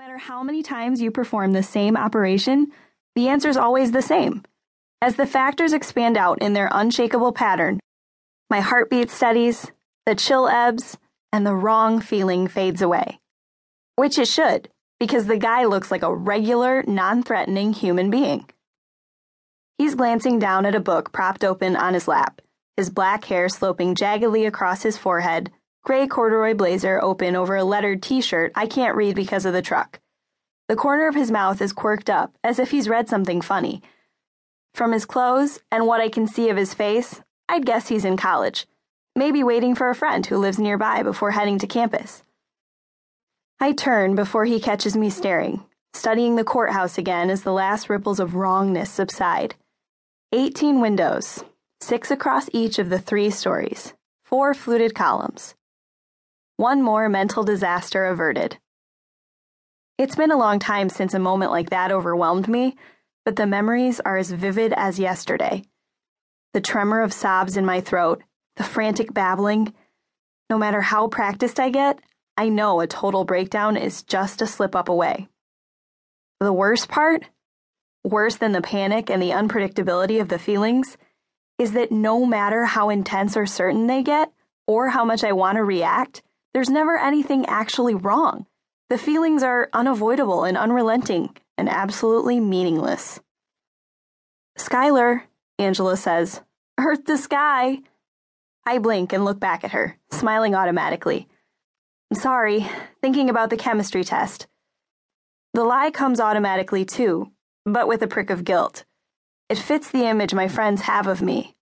matter how many times you perform the same operation, the answer is always the same. As the factors expand out in their unshakable pattern, my heartbeat steadies, the chill ebbs, and the wrong feeling fades away. Which it should, because the guy looks like a regular, non threatening human being. He's glancing down at a book propped open on his lap, his black hair sloping jaggedly across his forehead, gray corduroy blazer open over a lettered t shirt I can't read because of the truck. The corner of his mouth is quirked up, as if he's read something funny. From his clothes and what I can see of his face, I'd guess he's in college, maybe waiting for a friend who lives nearby before heading to campus. I turn before he catches me staring, studying the courthouse again as the last ripples of wrongness subside. 18 windows, six across each of the three stories, four fluted columns. One more mental disaster averted. It's been a long time since a moment like that overwhelmed me, but the memories are as vivid as yesterday. The tremor of sobs in my throat, the frantic babbling. No matter how practiced I get, I know a total breakdown is just a slip up away. The worst part? worse than the panic and the unpredictability of the feelings, is that no matter how intense or certain they get, or how much I want to react, there's never anything actually wrong. The feelings are unavoidable and unrelenting and absolutely meaningless. Skylar, Angela says, Earth the sky. I blink and look back at her, smiling automatically. I'm sorry, thinking about the chemistry test. The lie comes automatically, too, but with a prick of guilt. It fits the image my friends have of me.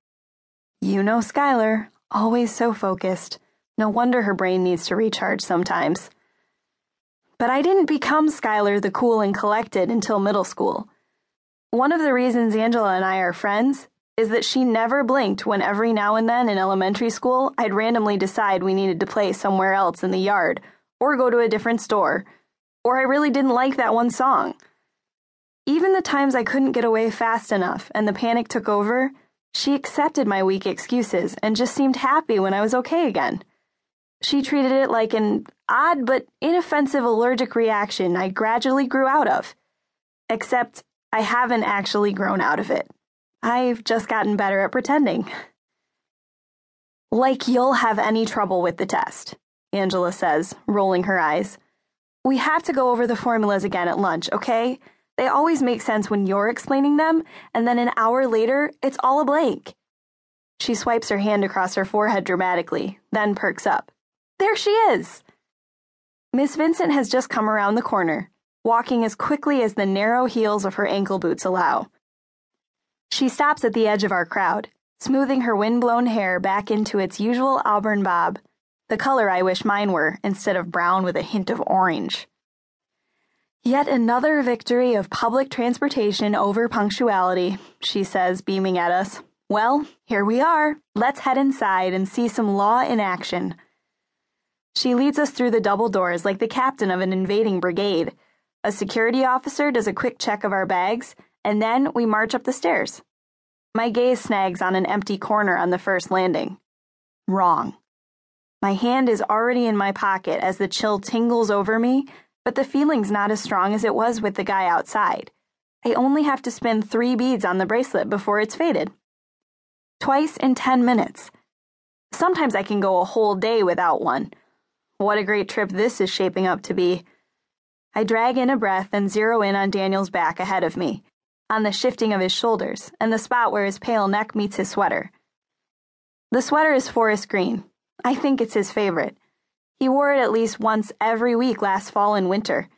You know Skylar, always so focused. No wonder her brain needs to recharge sometimes. But I didn't become Skylar the cool and collected until middle school. One of the reasons Angela and I are friends is that she never blinked when every now and then in elementary school I'd randomly decide we needed to play somewhere else in the yard, or go to a different store, or I really didn't like that one song. Even the times I couldn't get away fast enough and the panic took over, she accepted my weak excuses and just seemed happy when I was okay again. She treated it like an odd but inoffensive allergic reaction I gradually grew out of. Except I haven't actually grown out of it. I've just gotten better at pretending. Like you'll have any trouble with the test, Angela says, rolling her eyes. We have to go over the formulas again at lunch, okay? They always make sense when you're explaining them, and then an hour later, it's all a blank. She swipes her hand across her forehead dramatically, then perks up. There she is! Miss Vincent has just come around the corner, walking as quickly as the narrow heels of her ankle boots allow. She stops at the edge of our crowd, smoothing her wind-blown hair back into its usual auburn bob, the color I wish mine were, instead of brown with a hint of orange. Yet another victory of public transportation over punctuality, she says, beaming at us. Well, here we are. Let's head inside and see some law in action. She leads us through the double doors like the captain of an invading brigade. A security officer does a quick check of our bags, and then we march up the stairs. My gaze snags on an empty corner on the first landing. Wrong. My hand is already in my pocket as the chill tingles over me but the feeling's not as strong as it was with the guy outside. I only have to spin three beads on the bracelet before it's faded. Twice in 10 minutes. Sometimes I can go a whole day without one. What a great trip this is shaping up to be. I drag in a breath and zero in on Daniel's back ahead of me, on the shifting of his shoulders and the spot where his pale neck meets his sweater. The sweater is forest green. I think it's his favorite. He wore it at least once every week last fall and winter.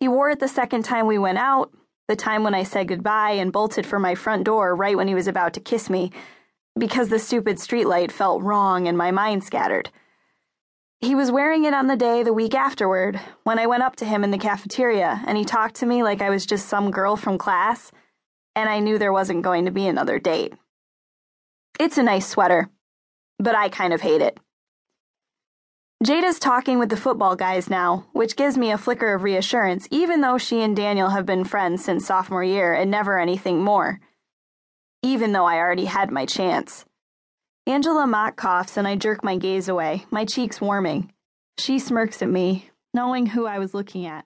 He wore it the second time we went out, the time when I said goodbye and bolted for my front door right when he was about to kiss me, because the stupid streetlight felt wrong and my mind scattered. He was wearing it on the day the week afterward, when I went up to him in the cafeteria and he talked to me like I was just some girl from class, and I knew there wasn't going to be another date. It's a nice sweater, but I kind of hate it. Jada's talking with the football guys now, which gives me a flicker of reassurance, even though she and Daniel have been friends since sophomore year and never anything more. Even though I already had my chance. Angela mock coughs and I jerk my gaze away, my cheeks warming. She smirks at me, knowing who I was looking at.